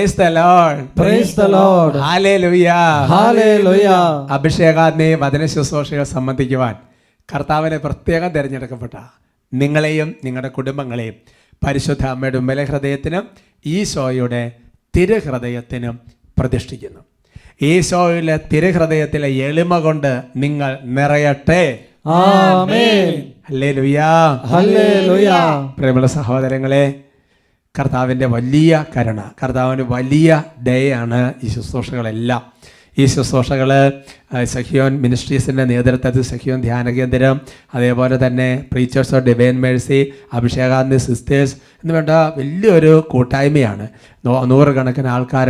Praise the lord praise the lord hallelujah Hallelujah. അഭിഷേകാഗ്നി വചന ശുശ്രൂഷകൾ സംബന്ധിക്കുവാൻ കർത്താവിനെ പ്രത്യേകം തിരഞ്ഞെടുക്കപ്പെട്ട നിങ്ങളെയും നിങ്ങളുടെ കുടുംബങ്ങളെയും പരിശുദ്ധ അമ്മയുടെ ഉമ്മല ഹൃദയത്തിനും ഈശോയുടെ തിരുഹൃദയത്തിനും പ്രതിഷ്ഠിക്കുന്നു. ഈശോയിലെ തിരുഹൃദയത്തിലെ എളിമ കൊണ്ട് നിങ്ങൾ നിറയട്ടെ. ഹല്ലേലൂയാ ഹല്ലേലൂയ പ്രിയമുള്ള സഹോദരങ്ങളെ കർത്താവിന്റെ വലിയ കരുണ കർത്താവിന്റെ വലിയ ഡേ ആണ് ഈ ശുശ്രൂഷകളെല്ലാം. ഈ ശുശ്രൂഷകൾ സഖിയോൻ മിനിസ്ട്രീസിന്റെ നേതൃത്വത്തിൽ സഹ്യോൻ ധ്യാന കേന്ദ്രം അതേപോലെ തന്നെ പ്രീച്ചേഴ്സ് ഓഫ് ഡിവൈൻ മേഴ്സി അഭിഷേകാന്തി സിസ്റ്റേഴ്സ് എന്ന് വേണ്ട വലിയൊരു കൂട്ടായ്മയാണ്. നൂറുകണക്കിന് ആൾക്കാർ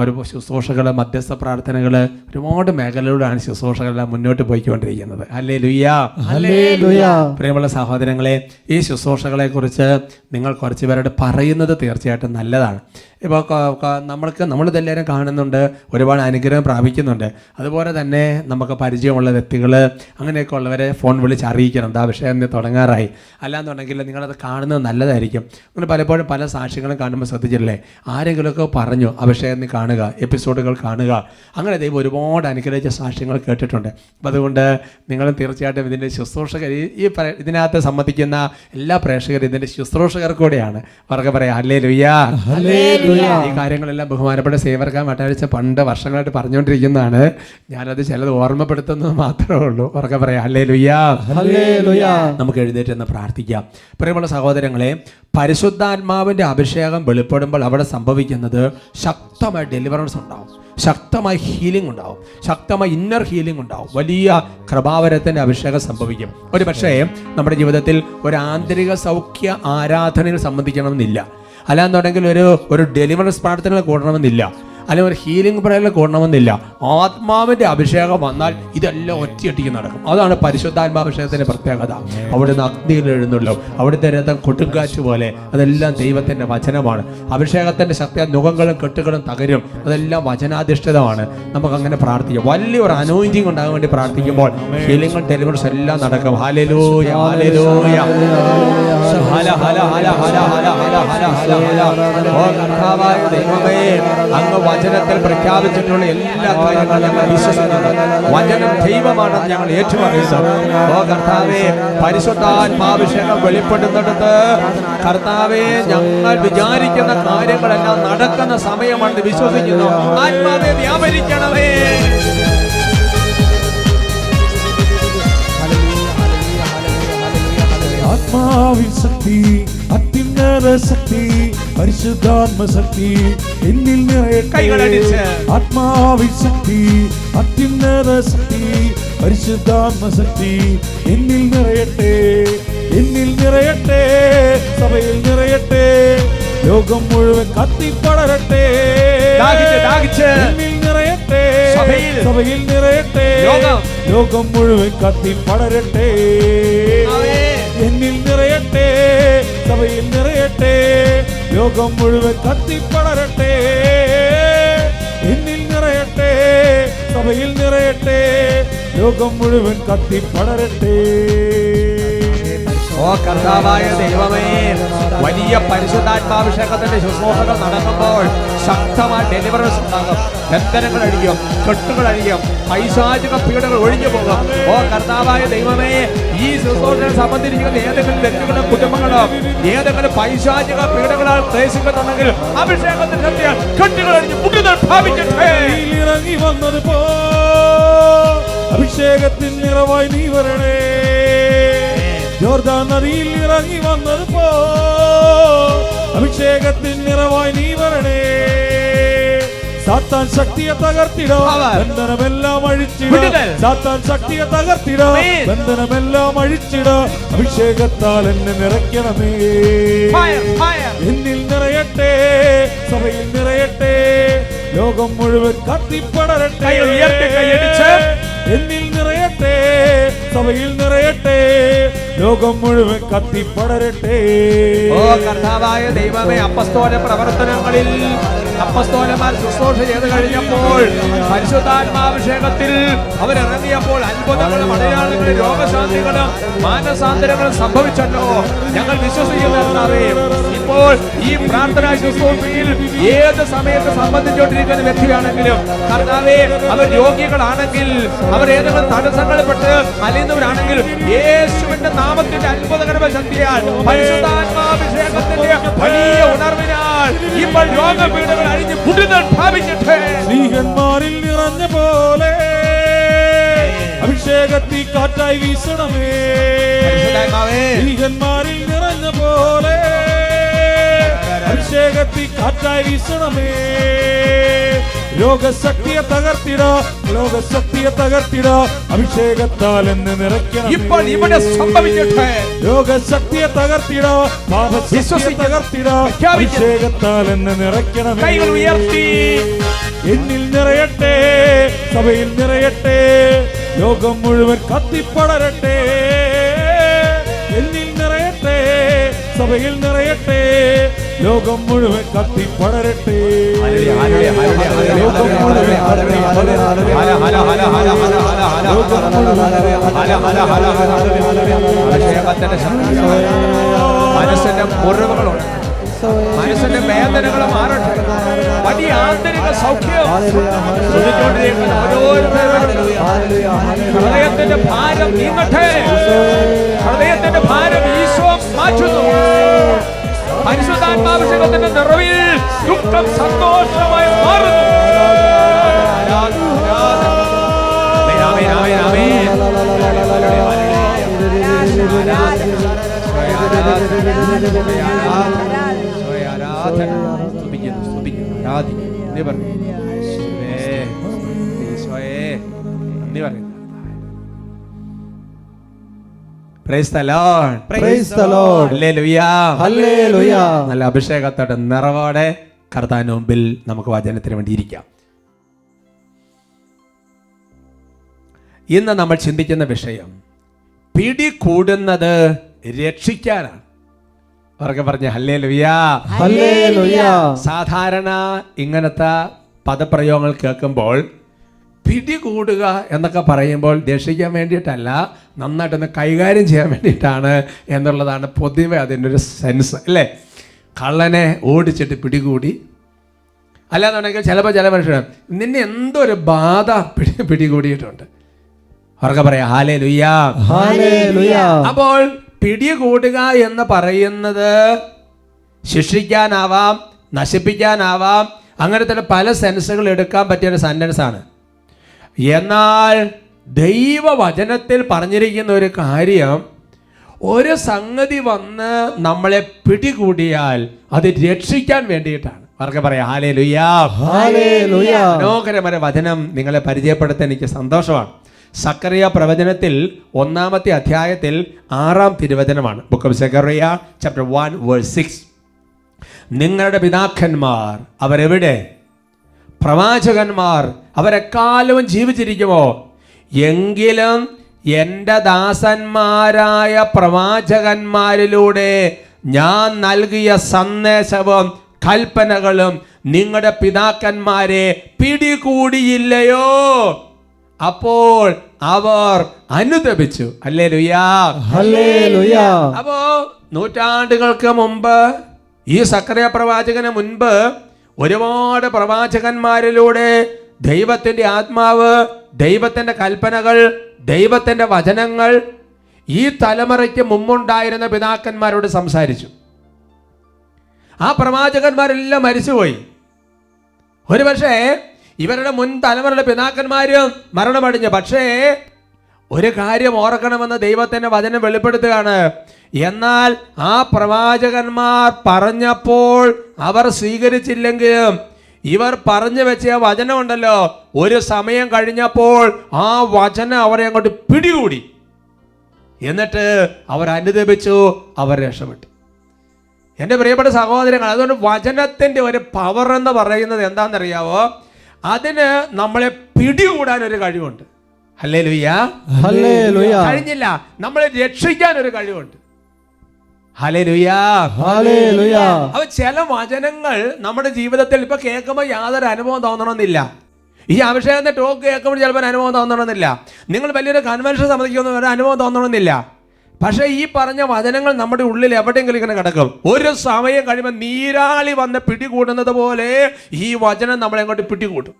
ഒരു ശുശ്രൂഷകൾ മധ്യസ്ഥ പ്രാർത്ഥനകൾ ഒരുപാട് മേഖലകളിലാണ് ശുശ്രൂഷകളെല്ലാം മുന്നോട്ട് പോയിക്കൊണ്ടിരിക്കുന്നത്. അല്ലേ ലുയ്യ ഹല്ലേലൂയ. പ്രിയമുള്ള സഹോദരങ്ങളെ ഈ ശുശ്രൂഷകളെക്കുറിച്ച് നിങ്ങൾ കുറച്ച് പേരോട് പറയുന്നത് തീർച്ചയായിട്ടും നല്ലതാണ്. ഇപ്പോൾ നമ്മൾക്ക് നമ്മളിതെല്ലാവരും കാണുന്നുണ്ട് ഒരുപാട് അനുഗ്രഹം പ്രാപിക്കുന്നുണ്ട്. അതുപോലെ തന്നെ നമുക്ക് പരിചയമുള്ള വ്യക്തികൾ അങ്ങനെയൊക്കെ ഉള്ളവരെ ഫോൺ വിളിച്ച് അറിയിക്കണം. എന്താ വിഷയം തുടങ്ങാറായി. അല്ലാന്നുണ്ടെങ്കിൽ നിങ്ങളത് കാണുന്നത് നല്ലതായിരിക്കും. അങ്ങനെ പലപ്പോഴും പല സാക്ഷ്യങ്ങളും കാണുമ്പോൾ ശ്രദ്ധിച്ചില്ലേ ആരെങ്കിലുമൊക്കെ പറഞ്ഞു അഭിഷേകം കാണുക എപ്പിസോഡുകൾ കാണുക. അങ്ങനെ ദൈവം ഒരുപാട് അനുഗ്രഹിച്ച സാക്ഷ്യങ്ങൾ കേട്ടിട്ടുണ്ട്. അപ്പം അതുകൊണ്ട് നിങ്ങളും തീർച്ചയായിട്ടും ഇതിന്റെ ശുശ്രൂഷകർ ഈ- ഇതിനകത്ത് സംബന്ധിക്കുന്ന എല്ലാ പ്രേക്ഷകരും ഇതിന്റെ ശുശ്രൂഷകർ കൂടെയാണ്. അവർക്ക് പറയാം അല്ലേ ലുയാ ഈ കാര്യങ്ങളെല്ലാം ബഹുമാനപ്പെട്ട സേവർക്കാൻ മറ്റാഴ്ച പണ്ട് വർഷങ്ങളായിട്ട് പറഞ്ഞുകൊണ്ടിരിക്കുന്നതാണ്. ഞാനത് ചിലത് ഓർമ്മപ്പെടുത്തുന്നത് മാത്രമേ ഉള്ളൂ. ഉറക്കെ പറയാം. അല്ലേ ലുയ്യാ ഹല്ലേലൂയ നമുക്ക് എഴുന്നേറ്റ് എന്ന് പ്രാർത്ഥിക്കാം. പ്രിയമുള്ള സഹോദരങ്ങളെ പരിശുദ്ധാത്മാവിന്റെ അഭിഷേകം വെളിപ്പെടുമ്പോൾ അവിടെ സംഭവിക്കുന്നത് ശക്തമായ ഡെലിവറൻസ് ഉണ്ടാവും. ശക്തമായ ഹീലിംഗ് ഉണ്ടാവും. ശക്തമായ ഇന്നർ ഹീലിംഗ് ഉണ്ടാവും. വലിയ കൃപാവരത്തിന്റെ അഭിഷേകം സംഭവിക്കും. ഒരു പക്ഷേ നമ്മുടെ ജീവിതത്തിൽ ഒരു ആന്തരിക സൗഖ്യ ആരാധനയിൽ സംബന്ധിക്കണമെന്നില്ല. അല്ലാന്നുണ്ടെങ്കിൽ ഒരു ഒരു ഡെലിവറൻസ് പ്രാർത്ഥനകൾ കൂടണമെന്നില്ല. അല്ലെങ്കിൽ ഒരു ഹീലിംഗ് പ്രയറിൽ കൂടണമെന്നില്ല. ആത്മാവിന്റെ അഭിഷേകം വന്നാൽ ഇതെല്ലാം ഒറ്റയൊട്ടിക്ക് നടക്കും. അതാണ് പരിശുദ്ധാത്മാഭിഷേകത്തിന്റെ പ്രത്യേകത. അവിടുന്ന് അഗ്നിയിൽ എഴുന്നുള്ളൂ. അവിടുത്തെ രഥം കൊട്ടുകാച്ച് പോലെ. അതെല്ലാം ദൈവത്തിന്റെ വചനമാണ്. അഭിഷേകത്തിന്റെ ശക്തി നുഖങ്ങളും കെട്ടുകളും തകരും. അതെല്ലാം വചനാധിഷ്ഠിതമാണ്. നമുക്ക് അങ്ങനെ പ്രാർത്ഥിക്കാം. വലിയൊരു അനോയിന്റിങ് ഉണ്ടാകാൻ വേണ്ടി പ്രാർത്ഥിക്കുമ്പോൾ ഹീലിംഗ് ഡെലിവറൻസ് എല്ലാം നടക്കും. ഹാലലൂയ ഹല ഹല ഹല ഹല ഹല ഹല ഹല ദൈവമേ അങ്ങ് വചനത്തിൽ പ്രഖ്യാപിച്ചിട്ടുള്ള എല്ലാ കാര്യങ്ങളും ഞങ്ങൾ വിശ്വസിക്കുന്നു. വചനം ദൈവമാണെന്ന് ഞങ്ങൾ ഏറ്റുപറയുന്നു ഓ കർത്താവേ പരിശുദ്ധാത്മാഭിഷേകം വെളിപ്പെടുന്നിടത്ത് കർത്താവേ ഞങ്ങൾ വിചാരിക്കുന്ന കാര്യങ്ങളെല്ലാം നടക്കുന്ന സമയമാണെന്ന് വിശ്വസിക്കുന്നു. ആത്മാവെ വ്യാപരിക്കണമേ. ആത്മാവിൻ ശക്തി അത്യുന്നത பயங்கர சக்தி பரிசுத்தாத்ம சக்தி என்னில் நிறைய ஆத்மாவின் சக்தி அத்தியுன்னத சக்தி பரிசுத்தாத்ம சக்தி என்னில் நிறையட்டே என்னில் நிறையட்டே சபையில் நிறையட்டே லோகம் முழுவதும் கத்தி படரட்டே. என்னில் நிறையட்டே சபையில். நிறையட்டே லோகம். முழுவதும் கத்தி படரட்டே. என்னில் நிறையட்டே சபையில் நிறைய സഭയിൽ ലോകം മുഴുവൻ കത്തിപ്പടരട്ടെ എന്നിൽ നിറയട്ടെ. സഭയിൽ നിറയട്ടെ. ലോകം മുഴുവൻ കത്തിപ്പടരട്ടെ ഓ കർത്താവായ ദൈവമേ വലിയ പരിശുദ്ധാത്മാഭിഷേകത്തിന്റെ ശുശ്രൂഷകൾ നടക്കുമ്പോൾ ശക്തമായ ഡെലിവറൻസ് ഉണ്ടാകും. ബന്ധനങ്ങൾ അഴിയും കെട്ടുകൾ അഴിയും പൈശാചിക പീഡകൾ ഒഴിഞ്ഞു പോകും ഓ കർത്താവായ ദൈവമേ ഈ ശുശ്രൂഷകൾ സംബന്ധിച്ചിരിക്കുന്ന ഏതെങ്കിലും വ്യക്തികളും കുടുംബങ്ങളോ ഏതെങ്കിലും പൈശാചിക പീഡകളാൽ ക്ലേശിക്കുന്നുണ്ടെങ്കിൽ അഭിഷേകത്തിൽ അഭിഷേകത്തിൻ നിറവായി നീ വരണേ. ജോർദാൻ നദിയിൽ ഇറങ്ങി വന്നത് പോ അഭിഷേകത്തിൽ നിറവായി നീ വരണേ. സാത്താൻ ശക്തിയെ തകർത്തിടോ. ബന്ധനമെല്ലാം അഴിച്ചിട. സാത്താൻ ശക്തിയെ തകർത്തിടോ. ബന്ധനമെല്ലാം അഴിച്ചിട അഭിഷേകത്താൽ എന്നെ നിറയ്ക്കണമേ. എന്നിൽ നിറയട്ടെ സഭയിൽ നിറയട്ടെ ലോകം മുഴുവൻ കത്തിപ്പടരട്ടെ. എന്നിൽ നിറയട്ടെ സഭയിൽ നിറയട്ടെ ലോകം മുഴുവൻ കത്തിപ്പടരട്ടെ ഓ കർത്താവായ ദൈവമേ അപ്പസ്തോല പ്രവർത്തനങ്ങളിൽ അപ്പസ്തോലന്മാർ ശുശ്രൂഷ ചെയ്ത് കഴിഞ്ഞപ്പോൾ പരിശുദ്ധാത്മാഭിഷേകത്തിൽ അവരിറങ്ങിയപ്പോൾ അത്ഭുതങ്ങളും അടയാളങ്ങളും രോഗശാന്തികളും മാനസാന്തരങ്ങളും സംഭവിച്ചല്ലോ. ഞങ്ങൾ വിശ്വസിക്കുന്നതെന്നറിയും ഇപ്പോൾ ഈ പ്രാർത്ഥനാ ശുശ്രൂഷയിൽ ഏത് സമയത്ത് സംബന്ധിച്ചുകൊണ്ടിരിക്കുന്ന വ്യക്തിയാണെങ്കിലും കർത്താവേ അവർ രോഗികളാണെങ്കിൽ അവർ ഏതെങ്കിലും തടസ്സങ്ങളിൽപ്പെട്ട് അലിയുന്നവരാണെങ്കിൽ യേശുവിന്റെ നാമത്തിന്റെ അത്ഭുതകരമ ശക്തിയാൽ പരിശുദ്ധാത്മാഭിഷേകത്തിന്റെ വലിയ ഉണർവിനാൽ ഇപ്പോൾ രോഗപീഠകൾ അഴിഞ്ഞ് പുതുതൽ ഭാവിക്കട്ടെ സ്ത്രീഹന്മാരിൽ നിറഞ്ഞ പോലെ അഭിഷേകത്തി കാറ്റായി വീശണമേ. സ്ത്രീഹന്മാരിൽ നിറഞ്ഞ പോലെ അഭിഷേകത്തി കാറ്റായി വീസണമേ ലോകശക്തിയെ തകർത്തിട ലോകശക്തിയെ തകർത്തിട അഭിഷേകത്താൽ എന്ന് നിറയ്ക്കണം ഇപ്പോൾ ഇവിടെ സംഭവിക്കട്ടെ ലോകശക്തിയെ തകർത്തിട പാപശക്തിയെ. തകർത്തിട. അഭിഷേകത്താൽ എന്ന് നിറയ്ക്കണം കൈകൾ ഉയർത്തി എന്നിൽ നിറയട്ടെ സഭയിൽ നിറയട്ടെ ലോകം മുഴുവൻ കത്തിപ്പടരട്ടെ എന്നിൽ നിറയട്ടെ സഭയിൽ നിറയട്ടെ ലോകം മുഴുവൻ കത്തി പടരട്ടെ ലോകം മുഴുവൻ മനസ്സിന്റെ മുറിവുകളുണ്ട് മനസ്സിന്റെ വേദനകൾ മാറട്ടെ വലിയ ആന്തരിക സൗഖ്യം ഹൃദയത്തിന്റെ ഭാരം നീങ്ങട്ടെ ഹൃദയത്തിന്റെ ഭാരം ഈശോ മാറ്റുന്നു പരിശുദ്ധാത്മാഭിഷേകത്തിന്റെ നിറവിൽ ദുഃഖം സന്തോഷമായി മാറുന്നു ആരാധന, ആരാധന. ഈശോയെ ആരാധന. Praise the lord Praise the lord hallelujah hallelujah നല്ല അഭിഷേകത്തോടെ നിറവോടെ കർത്താവിന് മുമ്പിൽ നമുക്ക് വചനത്തിന് വേണ്ടി ഇരിക്കാം. ഇന്ന് നമ്മൾ ചിന്തിക്കുന്ന വിഷയം പിടി കൂടുന്നത് രക്ഷിക്കാനാണ്. അവർക്ക് പറഞ്ഞ ഹല്ലേ ലുയാ Hallelujah. സാധാരണ ഇങ്ങനത്തെ പദപ്രയോഗങ്ങൾ കേൾക്കുമ്പോൾ പിടികൂടുക എന്നൊക്കെ പറയുമ്പോൾ രക്ഷിക്കാൻ വേണ്ടിയിട്ടല്ല നന്നായിട്ടൊന്ന് കൈകാര്യം ചെയ്യാൻ വേണ്ടിയിട്ടാണ് എന്നുള്ളതാണ് പൊതുവെ അതിന്റെ ഒരു സെൻസ് അല്ലേ? കള്ളനെ ഓടിച്ചിട്ട് പിടികൂടി. അല്ലാന്നുണ്ടെങ്കിൽ ചിലപ്പോൾ ചില മനുഷ്യർ നിന്നെ എന്തോ ഒരു ബാധ പിടി പിടികൂടിയിട്ടുണ്ട്. അവർക്ക് പറയാം ഹാലേ ലുയ്യാ Hallelujah. അപ്പോൾ പിടികൂടുക എന്ന് പറയുന്നത് ശിക്ഷിക്കാനാവാം നശിപ്പിക്കാനാവാം അങ്ങനത്തെ പല സെൻസുകൾ എടുക്കാൻ പറ്റിയ ഒരു സെന്റൻസാണ്. എന്നാൽ ദൈവവചനത്തിൽ പറഞ്ഞിരിക്കുന്ന ഒരു കാര്യം ഒരു സംഗതി വന്ന് നമ്മളെ പിടികൂടിയാൽ അത് രക്ഷിക്കാൻ വേണ്ടിയിട്ടാണ്. അവർക്ക് പറയാം? ഹാലേ. മനോഹരമായ വചനം നിങ്ങളെ പരിചയപ്പെടുത്താൻ എനിക്ക് സന്തോഷമാണ്. സക്കറിയ പ്രവചനത്തിൽ ഒന്നാമത്തെ അധ്യായത്തിൽ ആറാം തിരുവചനമാണ്. Book of Zechariah chapter one verse six നിങ്ങളുടെ പിതാക്കന്മാർ അവരെവിടെ? പ്രവാചകന്മാർ അവരെക്കാലവും ജീവിച്ചിരിക്കുമോ? എങ്കിലും എന്റെ ദാസന്മാരായ പ്രവാചകന്മാരിലൂടെ ഞാൻ നൽകിയ സന്ദേശവും കൽപ്പനകളും നിങ്ങളുടെ പിതാക്കന്മാരെ പിടികൂടിയില്ലയോ? അപ്പോൾ അവർ അനുദപിച്ചു. അല്ലേ ലുയാ. അപ്പോ നൂറ്റാണ്ടുകൾക്ക് മുമ്പ് ഈ സക്രിയ പ്രവാചകന് മുൻപ് ഒരുപാട് പ്രവാചകന്മാരിലൂടെ ദൈവത്തിന്റെ ആത്മാവ് ദൈവത്തിന്റെ കൽപ്പനകൾ ദൈവത്തിന്റെ വചനങ്ങൾ ഈ തലമുറയ്ക്ക് മുമ്പുണ്ടായിരുന്ന പിതാക്കന്മാരോട് സംസാരിച്ചു. ആ പ്രവാചകന്മാരെല്ലാം മരിച്ചുപോയി. ഒരുപക്ഷേ ഇവരുടെ മുൻ തലമുറയുടെ പിതാക്കന്മാരും മരണമടിഞ്ഞു. പക്ഷേ ഒരു കാര്യം ഓർക്കണമെന്ന് ദൈവത്തിന്റെ വചനം വെളിപ്പെടുത്തുകയാണ്. എന്നാൽ ആ പ്രവാചകന്മാർ പറഞ്ഞപ്പോൾ അവർ സ്വീകരിച്ചില്ലെങ്കിലും ഇവർ പറഞ്ഞു വെച്ച ആ വചനം ഉണ്ടല്ലോ. ഒരു സമയം കഴിഞ്ഞപ്പോൾ ആ വചനം അവരെ അങ്ങോട്ട് പിടികൂടി. എന്നിട്ട് അവർ അനുദപിച്ചു അവർ രക്ഷപ്പെട്ടു. എന്റെ പ്രിയപ്പെട്ട സഹോദരങ്ങൾ അതുകൊണ്ട് വചനത്തിന്റെ ഒരു പവർ എന്ന് പറയുന്നത് എന്താണെന്നറിയാവോ? അതിന് നമ്മളെ പിടികൂടാൻ ഒരു കഴിവുണ്ട്. അല്ലേ ലുയ്യ കഴിഞ്ഞില്ല. നമ്മളെ രക്ഷിക്കാൻ ഒരു കഴിവുണ്ട്. അപ്പൊ ചില വചനങ്ങൾ നമ്മുടെ ജീവിതത്തിൽ ഇപ്പൊ കേൾക്കുമ്പോൾ യാതൊരു അനുഭവം തോന്നണമെന്നില്ല. ഈ അഭിഷേകത്തിന്റെ ടോക്ക് കേൾക്കുമ്പോൾ ചിലപ്പോൾ അനുഭവം തോന്നണമെന്നില്ല. നിങ്ങൾ വലിയൊരു കൺവെൻഷൻ സംബന്ധിക്കുന്ന ഒരു അനുഭവം തോന്നണമെന്നില്ല. പക്ഷേ ഈ പറഞ്ഞ വചനങ്ങൾ നമ്മുടെ ഉള്ളിൽ എവിടെയെങ്കിലും ഇങ്ങനെ കിടക്കും. ഒരു സമയം കഴിയുമ്പോൾ നീരാളി വന്ന് പിടികൂടുന്നത് പോലെ ഈ വചനം നമ്മളെ അങ്ങോട്ട് പിടികൂട്ടും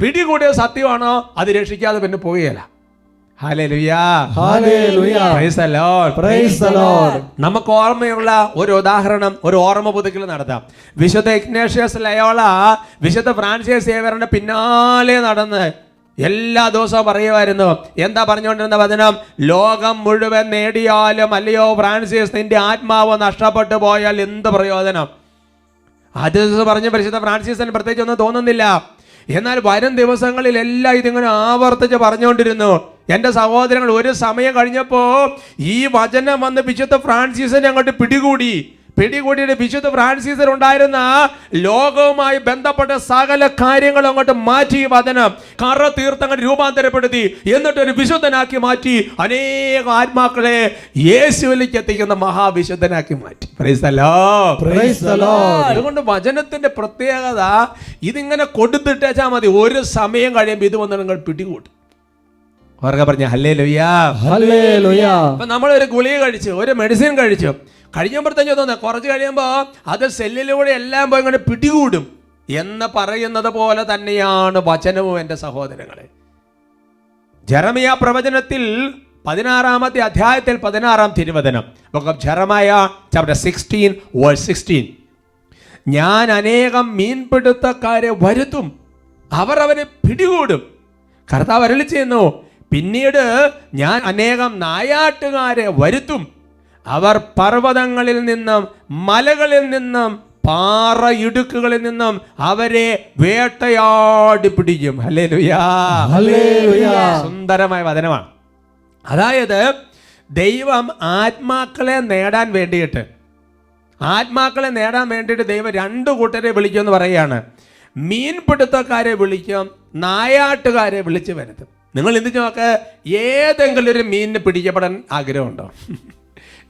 പിടികൂടിയ സത്യമാണോ? അത് രക്ഷിക്കാതെ പിന്നെ പോവുകയില്ല. നമുക്ക് ഓർമ്മയുള്ള ഒരു ഉദാഹരണം ഒരു ഓർമ്മ പുതുക്കൽ നടത്താം. വിശുദ്ധ ഇഗ്നേഷ്യസ് ലയോള വിശുദ്ധ ഫ്രാൻസിയസ് സേവറിന്റെ പിന്നാലെ നടന്ന് എല്ലാ ദിവസവും പറയുമായിരുന്നു. എന്താ പറഞ്ഞുകൊണ്ടിരുന്ന വചനം? ലോകം മുഴുവൻ നേടിയാലും അല്ലയോ ഫ്രാൻസിയസ് നിന്റെ ആത്മാവ് നഷ്ടപ്പെട്ടു പോയാൽ എന്ത് പ്രയോജനം? ആദ്യ ദിവസം പറഞ്ഞ പരിശുദ്ധ ഫ്രാൻസിസിന് പ്രത്യേകിച്ച് ഒന്നും തോന്നുന്നില്ല. എന്നാൽ വരും ദിവസങ്ങളിൽ എല്ലാം ഇതിങ്ങനെ ആവർത്തിച്ച് പറഞ്ഞുകൊണ്ടിരുന്നു. എന്റെ സഹോദരങ്ങൾ ഒരു സമയം കഴിഞ്ഞപ്പോൾ ഈ വചനം വന്ന് വിശുദ്ധ ഫ്രാൻസിസിനെ അങ്ങോട്ട് പിടികൂടി. പിടികൂടിയിട്ട് വിശുദ്ധ ഫ്രാൻസിസിൽ ഉണ്ടായിരുന്ന ലോകവുമായി ബന്ധപ്പെട്ട സകല കാര്യങ്ങളും അങ്ങോട്ട് മാറ്റി വചനം. കറ തീർത്ഥങ്ങൾ രൂപാന്തരപ്പെടുത്തി. എന്നിട്ട് ഒരു വിശുദ്ധനാക്കി മാറ്റി. അനേക ആത്മാക്കളെ യേശുവിലേക്ക് എത്തിക്കുന്ന മഹാവിശുദ്ധനാക്കി മാറ്റി. Praise the Lord. Praise the Lord. അതുകൊണ്ട് വചനത്തിന്റെ പ്രത്യേകത ഇതിങ്ങനെ കൊടുത്തിട്ടേച്ചാ മതി. ഒരു സമയം കഴിയുമ്പോൾ ഇത് വന്ന് നിങ്ങൾ പിടികൂട്ടും പറഞ്ഞ ഹല്ലേ ഹല്ലേ ഹല്ലേലൂയ. അപ്പൊ നമ്മൾ ഒരു ഗുളിക കഴിച്ചു ഒരു മെഡിസിൻ കഴിച്ചു. കഴിയുമ്പോഴത്തേക്കും തോന്നുന്നത് കുറച്ച് കഴിയുമ്പോൾ അത് സെല്ലിലൂടെ എല്ലാം പോയി ഇങ്ങനെ പിടികൂടും എന്ന് പറയുന്നത് പോലെ തന്നെയാണ് വചനവും എന്റെ സഹോദരങ്ങളെ. ജെറമിയ പ്രവചനത്തിൽ പതിനാറാമത്തെ അധ്യായത്തിൽ പതിനാറാം തിരുവചനം. Jeremiah chapter sixteen verse sixteen ഞാൻ അനേകം മീൻപിടുത്തക്കാരെ വരുത്തും അവർ അവരെ പിടികൂടും. കർത്താവ് അരളി ചെയ്യുന്നു പിന്നീട് ഞാൻ അനേകം നായാട്ടുകാരെ വരുത്തും. അവർ പർവതങ്ങളിൽ നിന്നും മലകളിൽ നിന്നും പാറ ഇടുക്കുകളിൽ നിന്നും അവരെ വേട്ടയാടി പിടിക്കും. ഹലേ ലുയാ സുന്ദരമായ വചനമാണ്. അതായത് ദൈവം ആത്മാക്കളെ നേടാൻ വേണ്ടിയിട്ട് ആത്മാക്കളെ നേടാൻ വേണ്ടിയിട്ട് ദൈവം രണ്ട് കൂട്ടരെ വിളിക്കുമെന്ന് പറയുകയാണ്. മീൻപിടുത്തക്കാരെ വിളിക്കും നായാട്ടുകാരെ വിളിച്ചു വരുത്തും. നിങ്ങൾ എന്ത് നോക്ക്? ഏതെങ്കിലും ഒരു മീനിന് പിടിക്കപ്പെടാൻ ആഗ്രഹമുണ്ടോ?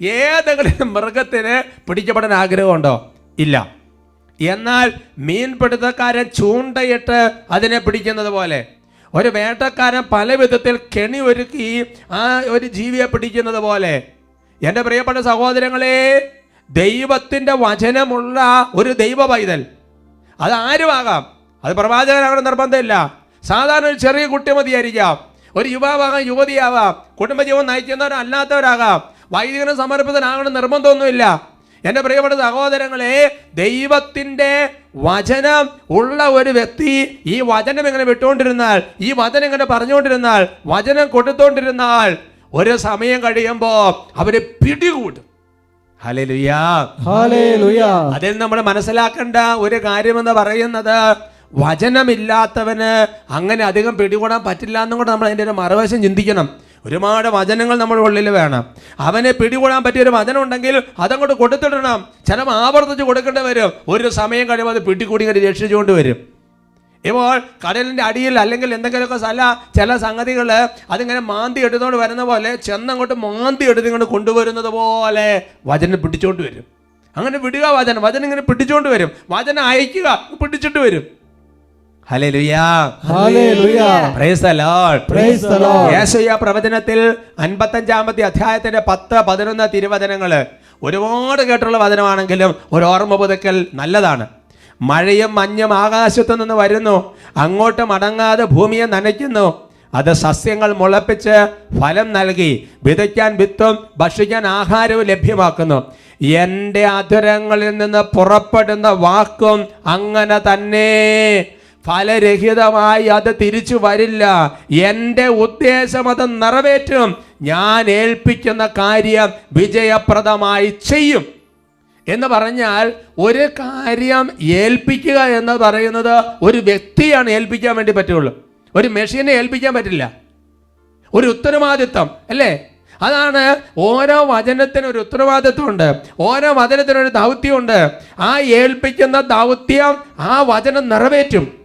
ഏതെങ്കിലും മൃഗത്തിന് പിടിക്കപ്പെടാൻ ആഗ്രഹമുണ്ടോ? ഇല്ല. എന്നാൽ മീൻപിടുത്തക്കാരൻ ചൂണ്ടയിട്ട് അതിനെ പിടിക്കുന്നത് പോലെ. ഒരു വേട്ടക്കാരൻ പല വിധത്തിൽ കെണി ഒരുക്കി ആ ഒരു ജീവിയെ പിടിക്കുന്നത് പോലെ. എന്റെ പ്രിയപ്പെട്ട സഹോദരങ്ങളെ ദൈവത്തിന്റെ വചനമുള്ള ഒരു ദൈവ പൈതൽ അത് ആരുമാകാം? അത് പ്രവാചകനാകണം നിർബന്ധമില്ല. സാധാരണ ഒരു ചെറിയ കുട്ടി മതിയായിരിക്കാം. ഒരു യുവാവാകാം യുവതിയാവാം. കുടുംബജീവൻ നയിക്കുന്നവരല്ലാത്തവരാകാം. വൈദികനും സമർപ്പിതനാകണം നിർബന്ധമൊന്നുമില്ല. എന്റെ പ്രിയപ്പെട്ട സഹോദരങ്ങളെ ദൈവത്തിന്റെ വചനം ഉള്ള ഒരു വ്യക്തി ഈ വചനം ഇങ്ങനെ വിട്ടുകൊണ്ടിരുന്നാൽ ഈ വചനം ഇങ്ങനെ പറഞ്ഞുകൊണ്ടിരുന്നാൽ വചനം കൊടുത്തുകൊണ്ടിരുന്നാൽ ഒരു സമയം കഴിയുമ്പോൾ അവരെ പിടികൂടും. അതിൽ നമ്മൾ മനസ്സിലാക്കേണ്ട ഒരു കാര്യമെന്ന് പറയുന്നത് വചനമില്ലാത്തവന് അങ്ങനെ അധികം പിടികൂടാൻ പറ്റില്ല എന്നും കൂടെ നമ്മൾ അതിന്റെ ഒരു മറുവശം ചിന്തിക്കണം. ഒരുപാട് വചനങ്ങൾ നമ്മുടെ ഉള്ളിൽ വേണം. അവനെ പിടികൂടാൻ പറ്റിയ ഒരു വചനം ഉണ്ടെങ്കിൽ അതങ്ങോട്ട് കൊടുത്തിടണം. ചിലപ്പോൾ ആവർത്തിച്ച് കൊടുക്കേണ്ടി വരും. ഒരു സമയം കഴിയുമ്പോൾ അത് പിടികൂടി ഇങ്ങനെ രക്ഷിച്ചുകൊണ്ട് വരും. ഇപ്പോൾ കടലിന്റെ അടിയിൽ അല്ലെങ്കിൽ എന്തെങ്കിലുമൊക്കെ സ്ഥല ചില സംഗതികൾ അതിങ്ങനെ മാന്തി എടുത്തുകൊണ്ട് വരുന്ന പോലെ ചെന്നങ്ങോട്ട് മാന്തി എടുത്ത് ഇങ്ങോട്ട് കൊണ്ടുവരുന്നത് പോലെ വചനം പിടിച്ചുകൊണ്ട് വരും. അങ്ങനെ വിടുക വചനം. വചനം ഇങ്ങനെ പിടിച്ചുകൊണ്ട് വരും. വചനം അയക്കുക പിടിച്ചിട്ട് വരും. പ്രവചനത്തിൽ അൻപത്തഞ്ചാമത്തെ അധ്യായത്തിന്റെ പത്ത് പതിനൊന്ന് തിരുവചനങ്ങൾ ഒരുപാട് കേട്ടുള്ള വചനമാണെങ്കിലും ഒരു ഓർമ്മ പുതുക്കൽ നല്ലതാണ്. മഴയും മഞ്ഞും ആകാശത്തു നിന്ന് വരുന്നു. അങ്ങോട്ട് മടങ്ങാതെ ഭൂമിയെ നനയ്ക്കുന്നു. അത് സസ്യങ്ങൾ മുളപ്പിച്ച് ഫലം നൽകി വിതയ്ക്കാൻ വിത്തും ഭക്ഷിക്കാൻ ആഹാരവും ലഭ്യമാക്കുന്നു. എന്റെ അധുരങ്ങളിൽ നിന്ന് പുറപ്പെടുന്ന വാക്കും അങ്ങനെ തന്നെ. ഫലരഹിതമായി അത് തിരിച്ചു വരില്ല. എന്റെ ഉദ്ദേശം അത് നിറവേറ്റും. ഞാൻ ഏൽപ്പിക്കുന്ന കാര്യം വിജയപ്രദമായി ചെയ്യും. എന്ന് പറഞ്ഞാൽ ഒരു കാര്യം ഏൽപ്പിക്കുക എന്ന് പറയുന്നത് ഒരു വ്യക്തിയാണ് ഏൽപ്പിക്കാൻ വേണ്ടി പറ്റുള്ളൂ. ഒരു മെഷീനെ ഏൽപ്പിക്കാൻ പറ്റില്ല. ഒരു ഉത്തരവാദിത്വം അല്ലേ? അതാണ് ഓരോ വചനത്തിനും ഒരു ഉത്തരവാദിത്വമുണ്ട്. ഓരോ വചനത്തിനും ഒരു ദൗത്യമുണ്ട്. ആ ഏൽപ്പിക്കുന്ന ദൗത്യം ആ വചനം നിറവേറ്റും.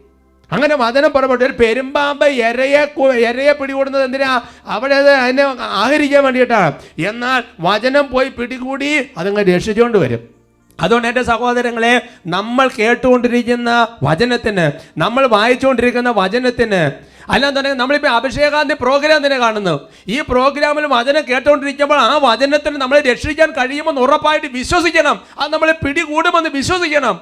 അങ്ങനെ വചനം പുറപ്പെട്ടു. ഒരു പെരുമ്പാമ്പ് എരയെ എരയെ പിടികൂടുന്നത് എന്തിനാ? അവിടെ അത് അതിനെ ആഹരിക്കാൻ വേണ്ടിയിട്ടാണ്. എന്നാൽ വചനം പോയി പിടികൂടി അതങ്ങ് രക്ഷിച്ചുകൊണ്ട് വരും. അതുകൊണ്ട് എന്റെ സഹോദരങ്ങളെ നമ്മൾ കേട്ടുകൊണ്ടിരിക്കുന്ന വചനത്തിന് നമ്മൾ വായിച്ചുകൊണ്ടിരിക്കുന്ന വചനത്തിന് അല്ലാന്നുണ്ടെങ്കിൽ നമ്മളിപ്പോൾ അഭിഷേകാന്തി പ്രോഗ്രാം തന്നെ കാണുന്നു. ഈ പ്രോഗ്രാമിൽ വചനം കേട്ടുകൊണ്ടിരിക്കുമ്പോൾ ആ വചനത്തിന് നമ്മളെ രക്ഷിക്കാൻ കഴിയുമെന്ന് ഉറപ്പായിട്ട് വിശ്വസിക്കണം. അത് നമ്മളെ പിടികൂടുമെന്ന് വിശ്വസിക്കണം.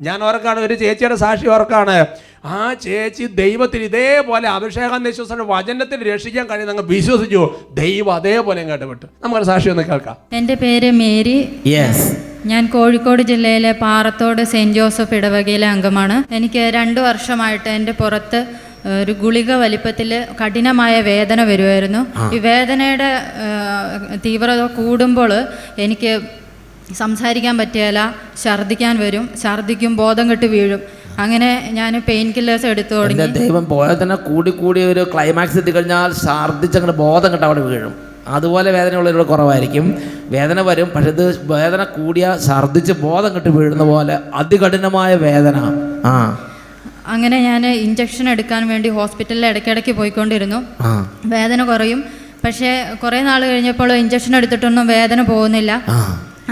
ഞാൻ ഓർക്കാണ് ഒരു ചേച്ചിയുടെ സാക്ഷി ഓർക്കാണ് ആ ചേച്ചി ദൈവത്തിൽ ഇതേപോലെ അഭിഷേകം വിശ്വസിച്ച വചനത്തിൽ രക്ഷിക്കാൻ കഴിയുന്ന അങ്ങ് വിശ്വസിച്ചു. ദൈവം അതേപോലെ കേട്ടുവിട്ടു നമുക്ക് സാക്ഷി ഒന്ന് കേൾക്കാം. എന്റെ പേര് മേരി. യെസ് ഞാൻ കോഴിക്കോട് ജില്ലയിലെ പാറത്തോട് സെന്റ് ജോസഫ് ഇടവകയിലെ അംഗമാണ്. എനിക്ക് രണ്ട് വർഷമായിട്ട് എന്റെ പുറത്ത് ഒരു ഗുളിക വലിപ്പത്തിൽ കഠിനമായ വേദന വരുമായിരുന്നു ഈ വേദനയുടെ തീവ്രത കൂടുമ്പോൾ എനിക്ക് സംസാരിക്കാൻ പറ്റിയല്ല ഛർദ്ദിക്കാൻ വരും. ഛർദ്ദിക്കും ബോധം കെട്ട് വീഴും. അങ്ങനെ ഞാൻ പെയിൻ കില്ലേഴ്സ് എടുത്തു തുടങ്ങി. ദൈവം പോയാൽ തന്നെ കൂടി കൂടി ഒരു ക്ലൈമാക്സ് എത്തിക്കഴിഞ്ഞാൽ ഛർദ്ദിച്ചങ്ങനെ ബോധം കിട്ട അവിടെ വീഴും. അതുപോലെ വേദനയുള്ളവരുടെ കുറവായിരിക്കും. വേദന വരും പക്ഷേ ഇത് വേദന കൂടിയ ഛർദ്ദിച്ച് ബോധം കിട്ടി വീഴുന്ന പോലെ അതികഠിനമായ വേദന. ആ. അങ്ങനെ ഞാൻ ഇഞ്ചക്ഷൻ എടുക്കാൻ വേണ്ടി ഹോസ്പിറ്റലിൽ ഇടയ്ക്കിടയ്ക്ക് പോയിക്കൊണ്ടിരുന്നു. വേദന കുറയും. പക്ഷേ കുറേ നാൾ കഴിഞ്ഞപ്പോൾ ഇഞ്ചക്ഷൻ എടുത്തിട്ടൊന്നും വേദന പോകുന്നില്ല.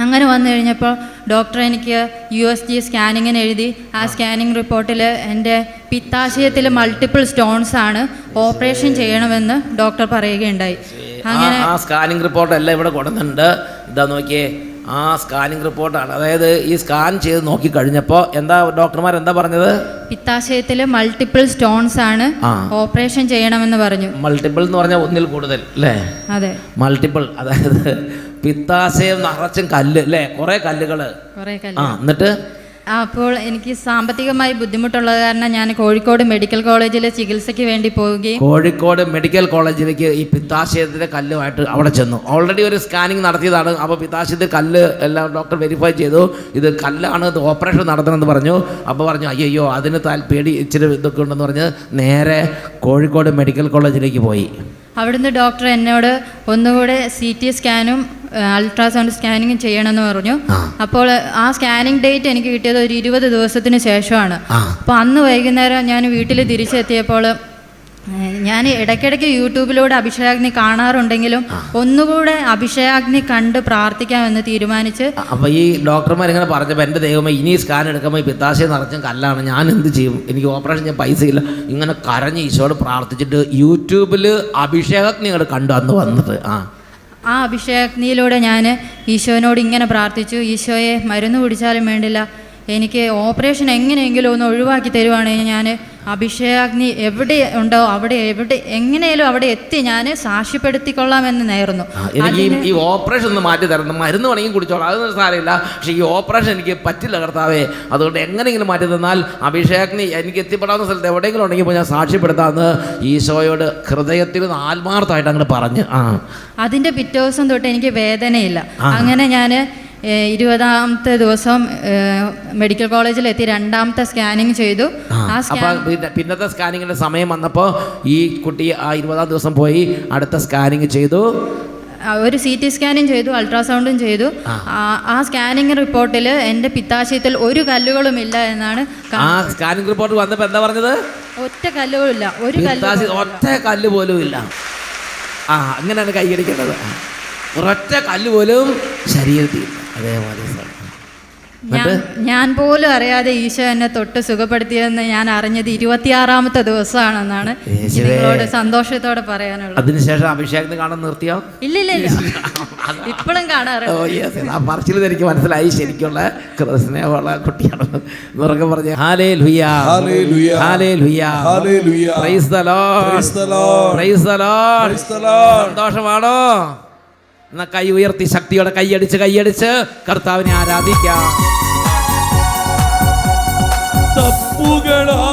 അങ്ങനെ വന്നു കഴിഞ്ഞപ്പോൾ ഡോക്ടർ എനിക്ക് യു എസ് ജി സ്കാനിങ്ങിന് എഴുതി. ആ സ്കാനിങ് റിപ്പോർട്ടിൽ എന്റെ പിത്താശയത്തിൽ മൾട്ടിപ്പിൾ സ്റ്റോൺസ് ആണ് ഓപ്പറേഷൻ ചെയ്യണമെന്ന് ഡോക്ടർ പറയുകയുണ്ടായി. അങ്ങനെ ആ സ്കാനിങ് റിപ്പോർട്ട് എല്ലാം ഇവിടെ കൊടുക്കുന്നുണ്ട് ഇതാ നോക്കിയേ ആ സ്കാനിങ് റിപ്പോർട്ടാണ്. അതായത് ഈ സ്കാൻ ചെയ്ത് നോക്കി കഴിഞ്ഞപ്പോൾ എന്താ ഡോക്ടർമാർ എന്താ പറഞ്ഞത്? പിത്താശയത്തിൽ മൾട്ടിപ്പിൾ സ്റ്റോൺസ് ആണ് ഓപ്പറേഷൻ ചെയ്യണമെന്ന് പറഞ്ഞു. മൾട്ടിപ്പിൾ എന്ന് പറഞ്ഞാൽ ഒന്നിൽ കൂടുതൽ അല്ലേ? അതെ. മൾട്ടിപ്പിൾ അതായത് പിത്താശയം നിറച്ചും കല്ല് അല്ലേ? കുറെ കല്ലുകൾ ആ എന്നിട്ട്? അപ്പോൾ എനിക്ക് സാമ്പത്തികമായി ബുദ്ധിമുട്ടുള്ളത് കാരണം ഞാൻ കോഴിക്കോട് മെഡിക്കൽ കോളേജിലെ ചികിത്സയ്ക്ക് വേണ്ടി പോവുകയും കോഴിക്കോട് മെഡിക്കൽ കോളേജിലേക്ക് ഈ പിത്താശയത്തിന്റെ കല്ലുമായിട്ട് അവിടെ ചെന്നു. ഓൾറെഡി ഒരു സ്കാനിങ് നടത്തിയതാണ്. അപ്പോൾ പിത്താശയത്തിൽ കല്ല് എല്ലാം ഡോക്ടർ വെരിഫൈ ചെയ്തു. ഇത് കല്ലാണ് ഇത് ഓപ്പറേഷൻ നടത്തണമെന്ന് പറഞ്ഞു. അപ്പോൾ പറഞ്ഞു അയ്യോ അതിന് താൽ പേടി ഇച്ചിരി ഇതൊക്കെ ഉണ്ടെന്ന് പറഞ്ഞ് നേരെ കോഴിക്കോട് മെഡിക്കൽ കോളേജിലേക്ക് പോയി. അവിടുന്ന് ഡോക്ടർ എന്നോട് ഒന്നുകൂടെ സി ടി സ്കാനും അൾട്രാസൗണ്ട് സ്കാനിങ് ചെയ്യണമെന്ന് പറഞ്ഞു. അപ്പോൾ ആ സ്കാനിങ് ഡേറ്റ് എനിക്ക് കിട്ടിയത് ഒരു ഇരുപത് ദിവസത്തിന് ശേഷമാണ്. അപ്പോൾ അന്ന് വൈകുന്നേരം ഞാൻ വീട്ടിൽ തിരിച്ചെത്തിയപ്പോൾ ഞാൻ ഇടയ്ക്കിടയ്ക്ക് യൂട്യൂബിലൂടെ അഭിഷേകാഗ്നി കാണാറുണ്ടെങ്കിലും ഒന്നുകൂടെ അഭിഷേകാഗ്നി കണ്ട് പ്രാർത്ഥിക്കാമെന്ന് തീരുമാനിച്ച് അപ്പൊ ഈ ഡോക്ടർമാർ ഇങ്ങനെ പറഞ്ഞപ്പോൾ എന്റെ ദൈവമേ ഇനി സ്കാൻ എടുക്കുമ്പോൾ ഈ പിത്താശയം നിറച്ചും കല്ലാണ്. ഞാൻ എന്ത് ചെയ്യും? എനിക്ക് ഓപ്പറേഷൻ ചെയ്യാൻ പൈസ ഇല്ല. ഇങ്ങനെ കരഞ്ഞ് ഈശോട് പ്രാർത്ഥിച്ചിട്ട് യൂട്യൂബിൽ അഭിഷേകാഗ്നി കണ്ടു അന്ന് വന്നത്. ആ. ആ അഭിഷേകനിയിലൂടെ ഞാൻ ഈശോനോട് ഇങ്ങനെ പ്രാർത്ഥിച്ചു ഈശോയെ മരുന്ന് കുടിച്ചാലും വേണ്ടില്ല. എനിക്ക് ഓപ്പറേഷൻ എങ്ങനെയെങ്കിലും ഒന്ന് ഒഴിവാക്കി തരുവാണെങ്കിൽ ഞാൻ അഭിഷേകാഗ്നി എവിടെ ഉണ്ടോ അവിടെ എവിടെ എങ്ങനെയാലും അവിടെ എത്തി ഞാൻ സാക്ഷ്യപ്പെടുത്തിക്കൊള്ളാമെന്ന് നേർന്നു. എനിക്ക് ഈ ഓപ്പറേഷൻ ഒന്ന് മാറ്റി തരണം. മരുന്ന് വേണമെങ്കിൽ കുടിച്ചോളാം. അതൊന്നും സാരമില്ല. പക്ഷേ ഈ ഓപ്പറേഷൻ എനിക്ക് പറ്റില്ല കർത്താവേ. അതുകൊണ്ട് എങ്ങനെയെങ്കിലും മാറ്റി തന്നാൽ അഭിഷേകാഗ്നി എനിക്ക് എത്തിപ്പെടാവുന്ന സ്ഥലത്ത് എവിടെയെങ്കിലും ഉണ്ടെങ്കിൽ പോയി ഞാൻ സാക്ഷ്യപ്പെടുത്താമെന്ന് ഈശോയോട് ഹൃദയത്തിൽ നിന്ന് ആത്മാർത്ഥമായിട്ട് അങ്ങോട്ട് പറഞ്ഞു. ആ. അതിന്റെ പിറ്റേ ദിവസം തൊട്ട് എനിക്ക് വേദനയില്ല. അങ്ങനെ ഞാൻ ഇരുപതാമത്തെ ദിവസം മെഡിക്കൽ കോളേജിൽ എത്തി രണ്ടാമത്തെ സ്കാനിങ് ചെയ്തു. പിന്നത്തെ സ്കാനിങ്ങിന്റെ സമയം വന്നപ്പോൾ ഈ കുട്ടി ആ ഇരുപതാം ദിവസം പോയി അടുത്ത സ്കാനിങ് ചെയ്തു. ഒരു സി ടി സ്കാനിങ് ചെയ്തു അൾട്രാസൗണ്ടും ചെയ്തു. ആ- സ്കാനിങ് റിപ്പോർട്ടിൽ എന്റെ പിത്താശയത്തിൽ ഒരു കല്ലുകളും ഇല്ല എന്നാണ് ആ സ്കാനിങ് റിപ്പോർട്ട് വന്നപ്പോൾ എന്താ പറഞ്ഞത്? ഒറ്റ കല്ലുകളില്ല ഇല്ല ഒരു കല്ല് ഒറ്റ കല്ല് പോലും ഇല്ല. ആ അങ്ങനെയാണ് കൈയടിക്കേണ്ടത് ഒരൊറ്റ കല്ല് പോലും ശരീരത്തിൽ. അതേപോലെ ഞാൻ പോലും അറിയാതെ ഈശോ എന്നെ തൊട്ട് സുഖപ്പെടുത്തിയെന്ന് ഞാൻ അറിഞ്ഞത് ഇരുപത്തിയാറാമത്തെ ദിവസമാണെന്നാണ് നിങ്ങളോട് സന്തോഷത്തോടെ പറയാനുള്ളത്. അതിനുശേഷം അഭിഷേകത്തിന് കാണാൻ നിർത്തിയോ? ഇല്ല ഇല്ല ഇല്ല. ഇപ്പോഴും കാണാറുണ്ട്. ആ പറച്ചിൽ എനിക്ക് മനസ്സിലായി. ശരിക്കുള്ള കൃ- സ്നേഹമുള്ള കുട്ടിയാണെന്ന് പറഞ്ഞു. Hallelujah. Hallelujah hallelujah. Praise the Lord Praise the Lord. Praise the Lord Praise the Lord. സന്തോഷമാണോ? എന്നാ കൈ ഉയർത്തി ശക്തിയോടെ കൈയടിച്ച് കൈയടിച്ച് കർത്താവിനെ ആരാധിക്കാം. തപ്പുകളാലെ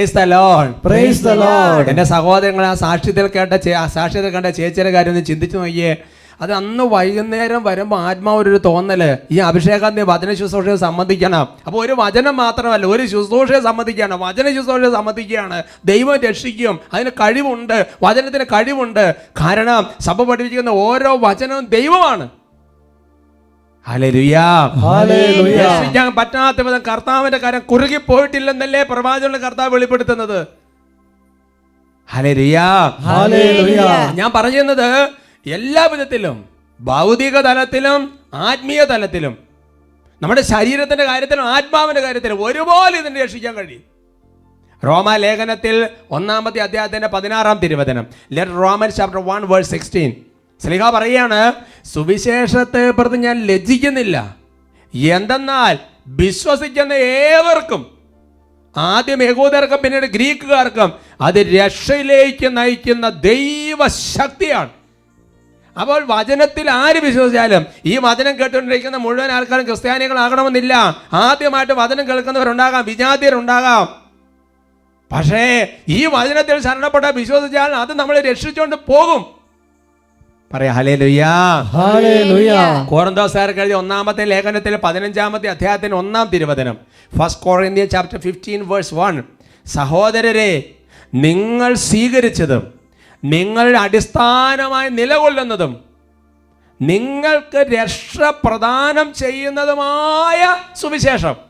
praise the lord praise the Lord. എന്റെ സഹോദരങ്ങൾ ആ സാക്ഷ്യത്തിൽ കേട്ട സാക്ഷ്യത്തിൽ കണ്ട ചേച്ചിയുടെ കാര്യം ഒന്ന് ചിന്തിച്ചു നോക്കിയേ. അത് അന്ന് വൈകുന്നേരം വരുമ്പോൾ ആത്മാവൊരു തോന്നൽ ഈ അഭിഷേകാന്തി വചന ശുശ്രൂഷയെ സംബന്ധിക്കണം അപ്പോൾ ഒരു വചനം മാത്രമല്ല ഒരു ശുശ്രൂഷയെ സംബന്ധിക്കുകയാണ് വചന ശുശ്രൂഷയെ സംബന്ധിക്കുകയാണ് ദൈവം രക്ഷിക്കും. അതിന് കഴിവുണ്ട്. വചനത്തിന് കഴിവുണ്ട്. കാരണം സഭ പഠിപ്പിക്കുന്ന ഓരോ വചനവും ദൈവമാണ്. രക്ഷിക്കാൻ പറ്റാത്ത വിധം കർത്താവിന്റെ കാര്യം കുറുകി പോയിട്ടില്ലെന്നല്ലേ പ്രവാചകന്റെ കർത്താവ് വെളിപ്പെടുത്തുന്നത്. ഞാൻ പറയുന്നത് എല്ലാ വിധത്തിലും ഭൗതിക തലത്തിലും ആത്മീയ തലത്തിലും നമ്മുടെ ശരീരത്തിന്റെ കാര്യത്തിലും ആത്മാവിന്റെ കാര്യത്തിലും ഒരുപോലെ ഇതിനെ രക്ഷിക്കാൻ കഴിയും. റോമ ലേഖനത്തിൽ ഒന്നാമത്തെ അധ്യായത്തിന്റെ പതിനാറാം തിരുവചനം. Let Roman chapter one verse sixteen സ്ലിഹ പറയാണ് സുവിശേഷത്തെ പ്രതി ഞാൻ ലജ്ജിക്കുന്നില്ല. എന്തെന്നാൽ വിശ്വസിക്കുന്ന ഏവർക്കും ആദ്യം യഹൂദർക്കും പിന്നീട് ഗ്രീക്കുകാർക്കും അത് രക്ഷയിലേക്ക് നയിക്കുന്ന ദൈവശക്തിയാണ്. അപ്പോൾ വചനത്തിൽ ആര് വിശ്വസിച്ചാലും ഈ വചനം കേട്ടുകൊണ്ടിരിക്കുന്ന മുഴുവൻ ആൾക്കാരും ക്രിസ്ത്യാനികളാകണമെന്നില്ല. ആദ്യമായിട്ട് വചനം കേൾക്കുന്നവരുണ്ടാകാം വിജാതിയരുണ്ടാകാം. പക്ഷേ ഈ വചനത്തിൽ ശരണപ്പെട്ട വിശ്വസിച്ചാൽ അത് നമ്മളെ രക്ഷിച്ചുകൊണ്ട് പോകും. പറയാ ഹലേ ലുയ്യാ ഹല്ലേലൂയ. കോറന്തോസാർക്ക് എഴുതിയ ഒന്നാമത്തെ ലേഖനത്തിൽ പതിനഞ്ചാമത്തെ അധ്യായത്തിന് ഒന്നാം തിരുവചനം. First Corinthians chapter fifteen verse one സഹോദരരെ നിങ്ങൾ സ്വീകരിച്ചതും നിങ്ങളുടെ അടിസ്ഥാനമായി നിലകൊള്ളുന്നതും നിങ്ങൾക്ക് രക്ഷ പ്രദാനം ചെയ്യുന്നതുമായ സുവിശേഷം.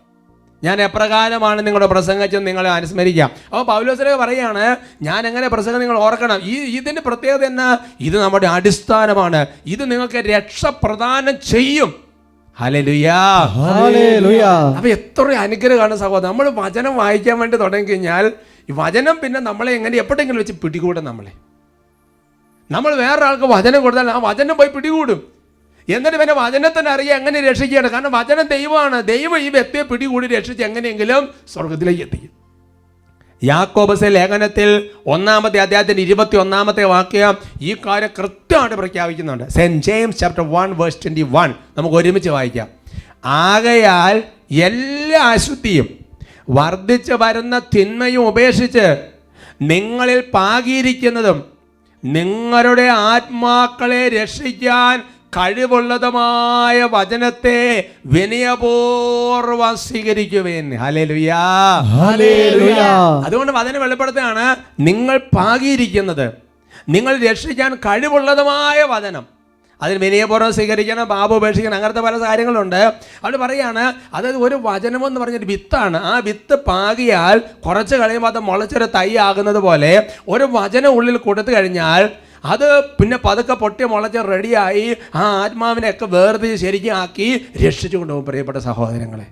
ഞാൻ എപ്രകാരമാണ് നിങ്ങളുടെ പ്രസംഗിച്ചത് നിങ്ങളെ അനുസ്മരിക്കാം അപ്പോൾ പൗലോസരെ പറയാണ് ഞാൻ എങ്ങനെ പ്രസംഗം നിങ്ങൾ ഓർക്കണം? ഈ ഇതിന്റെ പ്രത്യേകത എന്നാ? ഇത് നമ്മുടെ അടിസ്ഥാനമാണ്. ഇത് നിങ്ങൾക്ക് രക്ഷ പ്രദാനം ചെയ്യും. അപ്പൊ എത്ര അനുഗ്രഹമാണ് സഹോദരൻ. നമ്മൾ വചനം വായിക്കാൻ വേണ്ടി തുടങ്ങി കഴിഞ്ഞാൽ ഈ വചനം പിന്നെ നമ്മളെ എങ്ങനെ എപ്പോഴെങ്കിലും വെച്ച് പിടികൂടും നമ്മളെ. നമ്മൾ വേറൊരാൾക്ക് വചനം കൊടുത്താൽ ആ വചനം പോയി പിടികൂടും. എന്നിട്ട് പിന്നെ വചനത്തിന് അറിയാം എങ്ങനെ രക്ഷിക്കുകയാണ്? കാരണം വചനം ദൈവമാണ്. ദൈവം ഈ വ്യക്തിയെ പിടികൂടി രക്ഷിച്ച് എങ്ങനെയെങ്കിലും സ്വർഗത്തിലേക്ക് എത്തിക്കും യാക്കോബസ് ലേഖനത്തിൽ ഒന്നാമത്തെ അദ്ദേഹത്തിന്റെ ഇരുപത്തി ഒന്നാമത്തെ വാക്യം ഈ കാര്യം കൃത്യമായിട്ട് പ്രഖ്യാപിക്കുന്നുണ്ട്. Saint James chapter one verse twenty one. നമുക്ക് ഒരുമിച്ച് വായിക്കാം. ആകയാൽ എല്ലാ അശുദ്ധിയും വർദ്ധിച്ചു വരുന്ന തിന്മയും ഉപേക്ഷിച്ച് നിങ്ങളിൽ പാകിയിരിക്കുന്നതും നിങ്ങളുടെ ആത്മാക്കളെ രക്ഷിക്കാൻ കഴിവുള്ളതുമായ വചനത്തെ വിനയപൂർവം സ്വീകരിക്കുവേൻ. അതുകൊണ്ട് വചനം വെളിപ്പെടുത്തുകയാണ് നിങ്ങൾ പാകിയിരിക്കുന്നത് നിങ്ങൾ രക്ഷിക്കാൻ കഴിവുള്ളതുമായ വചനം. അതിന് വിനയപൂർവം സ്വീകരിക്കണം പാപ ഉപേക്ഷിക്കണം അങ്ങനത്തെ പല കാര്യങ്ങളുണ്ട്. അവിടെ പറയാണ് അതായത് ഒരു വചനം എന്ന് പറഞ്ഞൊരു വിത്താണ്. ആ വിത്ത് പാകിയാൽ കുറച്ച് കഴിയുമ്പോൾ അത് മുളച്ചൊരു തൈ ആകുന്നത് പോലെ ഒരു വചനം ഉള്ളിൽ കൊടുത്തു കഴിഞ്ഞാൽ അത് പിന്നെ പതുക്കെ പൊട്ടി മുളച്ച് റെഡിയായി ആ ആത്മാവിനെയൊക്കെ വേർതിരിച്ച് ശരിക്കും ആക്കി രക്ഷിച്ചു കൊണ്ടുപോകും പ്രിയപ്പെട്ട സഹോദരങ്ങളെ.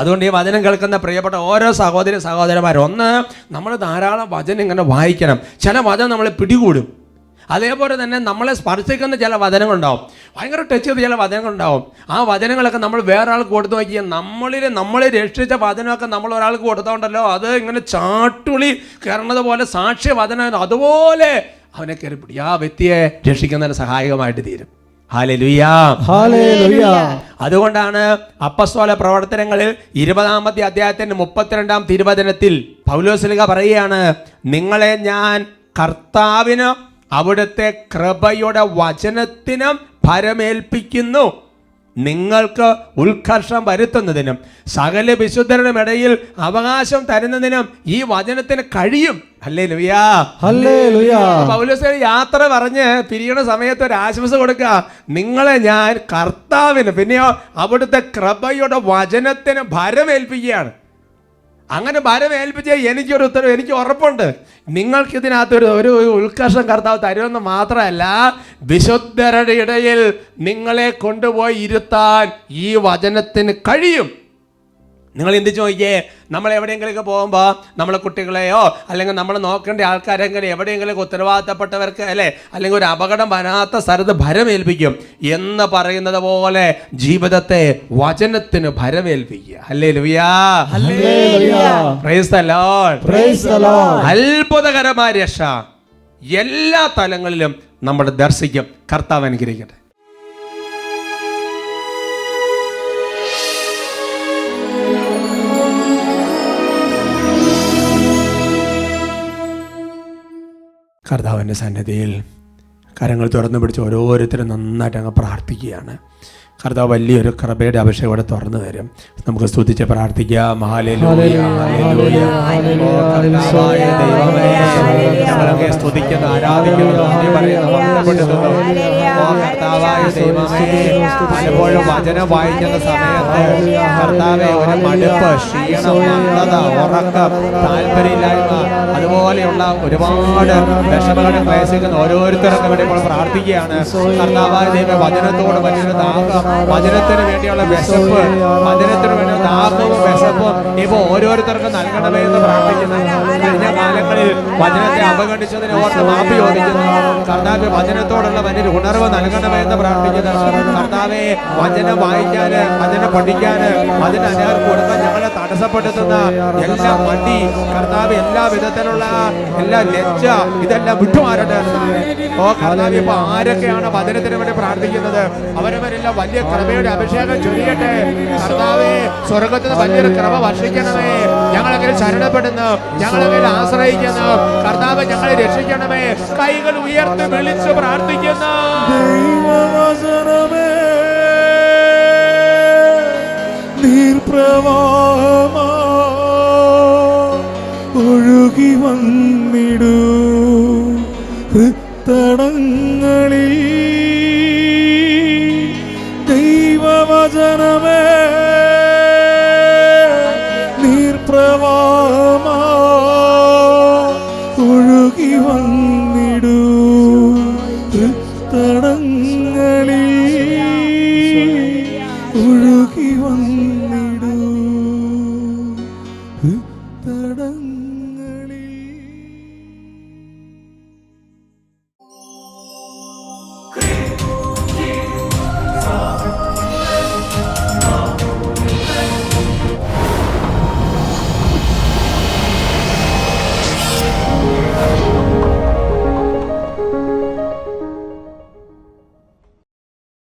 അതുകൊണ്ട് ഈ വചനം കേൾക്കുന്ന പ്രിയപ്പെട്ട ഓരോ സഹോദരി സഹോദരന്മാരും ഒന്ന് നമ്മൾ ധാരാളം വചനം ഇങ്ങനെ വായിക്കണം. ചില വചനം നമ്മളെ പിടികൂടും. അതേപോലെ തന്നെ നമ്മളെ സ്പർശിക്കുന്ന ചില വചനങ്ങളുണ്ടാവും. ഭയങ്കര ടച്ച് ചെയ്ത ചില വചനങ്ങളുണ്ടാവും. ആ വചനങ്ങളൊക്കെ നമ്മൾ വേറെ ആൾക്ക് കൊടുത്തു നോക്കിയാൽ നമ്മളിൽ നമ്മളെ രക്ഷിച്ച വചനമൊക്കെ നമ്മൾ ഒരാൾക്ക് കൊടുത്തോണ്ടല്ലോ അത് ഇങ്ങനെ ചാട്ടുളി കയറണത് പോലെ സാക്ഷ്യ വചനം അതുപോലെ അവനെ കയറി പിടി. ആ വ്യക്തിയെ രക്ഷിക്കുന്നതിന് സഹായകമായിട്ട് തീരും. അതുകൊണ്ടാണ് അപ്പസ്തോല പ്രവർത്തനങ്ങളിൽ ഇരുപതാമത്തെ അധ്യായത്തിന്റെ മുപ്പത്തിരണ്ടാം തിരുവചനത്തിൽ പൗലോസ്ലിക പറയുകയാണ് നിങ്ങളെ ഞാൻ കർത്താവിന് അവിടുത്തെ കൃപയുടെ വചനത്തിനും ഭരമേൽപ്പിക്കുന്നു. നിങ്ങൾക്ക് ഉത്കർഷം വരുത്തുന്നതിനും സകല വിശുദ്ധരുടെ ഇടയിൽ അവകാശം തരുന്നതിനും ഈ വചനത്തിന് കഴിയും. അല്ലേ ലുയാ. പൗലോസ് യാത്ര പറഞ്ഞ് പിരിയണ സമയത്ത് ഒരു ആശംസ കൊടുക്കുക. നിങ്ങളെ ഞാൻ കർത്താവിന് പിന്നെയോ അവിടുത്തെ കൃപയുടെ വചനത്തിന് ഭരമേൽപ്പിക്കുകയാണ്. അങ്ങനെ ഭാരം ഏൽപ്പിച്ച എനിക്കൊരു ഉത്തരവ് എനിക്ക് ഉറപ്പുണ്ട്. നിങ്ങൾക്ക് ഇതിനകത്തൊരു ഒരു ഒരു ഉത്കർഷം കർത്താവ് തരുമെന്ന് മാത്രമല്ല വിശുദ്ധരുടെ ഇടയിൽ നിങ്ങളെ കൊണ്ടുപോയി ഇരുത്താൻ ഈ വചനത്തിന് കഴിയും. നിങ്ങൾ എന്ത് ചോദിക്കേ? നമ്മൾ എവിടെയെങ്കിലൊക്കെ പോകുമ്പോൾ നമ്മളെ കുട്ടികളെയോ അല്ലെങ്കിൽ നമ്മൾ നോക്കേണ്ട ആൾക്കാരെങ്കിലും എവിടെയെങ്കിലും ഉത്തരവാദിത്തപ്പെട്ടവർക്ക് അല്ലേ? അല്ലെങ്കിൽ ഒരു അപകടം വരാത്ത സ്ഥലത്ത് ഭരമേൽപ്പിക്കും എന്ന് പറയുന്നത് പോലെ ജീവിതത്തെ വചനത്തിന് ഭരമേൽപ്പിക്കുക. അല്ലേ ലുയാ. അത്ഭുതകരമായ രക്ഷ എല്ലാ തലങ്ങളിലും നമ്മൾ ദർശിക്കും. കർത്താവ് അനുഗ്രഹിക്കട്ടെ. കർത്താവിന്റെ സന്നദ്ധിയിൽ കരങ്ങൾ തുറന്നു പിടിച്ച് ഓരോരുത്തരും നന്നായിട്ട് അങ്ങ് പ്രാർത്ഥിക്കുകയാണ്. കർത്താവ് വലിയൊരു കൃപയുടെ അഭിഷേകം ഇവിടെ തുറന്നു തരും. നമുക്ക് സ്തുതിച്ച് പ്രാർത്ഥിക്കാം. ആരാധിക്കുന്നു പലപ്പോഴും വചനം വായിക്കുന്ന സമയത്ത് കർത്താവെ ഒരു മടുപ്പ് ക്ഷീണം മന്ദത ഉറക്കം താല്പര്യമില്ലായ്മ അതുപോലെയുള്ള ഒരുപാട് വിഷമകളെ പ്രയസിക്കുന്ന ഓരോരുത്തർക്കും വേണ്ടി ഇപ്പോൾ പ്രാർത്ഥിക്കുകയാണ്. കർത്താവായ ദൈവം വചനത്തോട് വലിയൊരു ദാഹം വചനത്തിന് വേണ്ടിയുള്ള വിശപ്പ് വചനത്തിന് വേണ്ടിയുള്ള ദാഹവും വിശപ്പും ഇപ്പൊ ഓരോരുത്തർക്കും നൽകണമേ എന്ന് പ്രാർത്ഥിക്കുന്നു. കഴിഞ്ഞ കാലങ്ങളിൽ വചനത്തെ അവഗണിച്ചതിനെ ഓർത്ത് മാപ്പി ചോദിക്കുന്നു. കർത്താവ് വചനത്തോടുള്ള വലിയൊരു ഉണർവ് നൽകണമേ എന്ന് പ്രാർത്ഥിക്കുന്നു. കർത്താവെ വചനം വായിക്കാന് വചനം പഠിക്കാന് വചന അനേർക്ക് കൊടുക്കാൻ ഞങ്ങളെ തടസ്സപ്പെടുത്തുന്ന എല്ലാ മടി കർത്താവ് എല്ലാ വിധത്തിലുള്ള എല്ലാ ലജ്ജ ഇതെല്ലാം വിട്ടുമാറട്ടെ. ഓ കർത്താവ് ഇപ്പൊ ആരൊക്കെയാണ് വചനത്തിന് വേണ്ടി പ്രാർത്ഥിക്കുന്നത്? അവരവരെല്ലാം വലിയ കൃപയുടെ അഭിഷേകം ചൊരിയട്ടെ കർത്താവേ സ്വർഗത്തിൽ നിന്ന് വലിയൊരു കൃപ വർഷിക്കണമേ. ഞങ്ങളങ്ങനെ ശരണപ്പെടുന്നു. ഞങ്ങളങ്ങനെ ആശ്രയിക്കുന്നു. കർത്താവ് ഞങ്ങളെ രക്ഷിക്കണമേ. കൈകൾ ഉയർത്തി വിളിച്ച് പ്രാർത്ഥിക്കുന്നു. നീർപ്രവാഹമാ ഒഴുകി വന്നിടൂ. ഹൃത്തടങ്ങളിൽ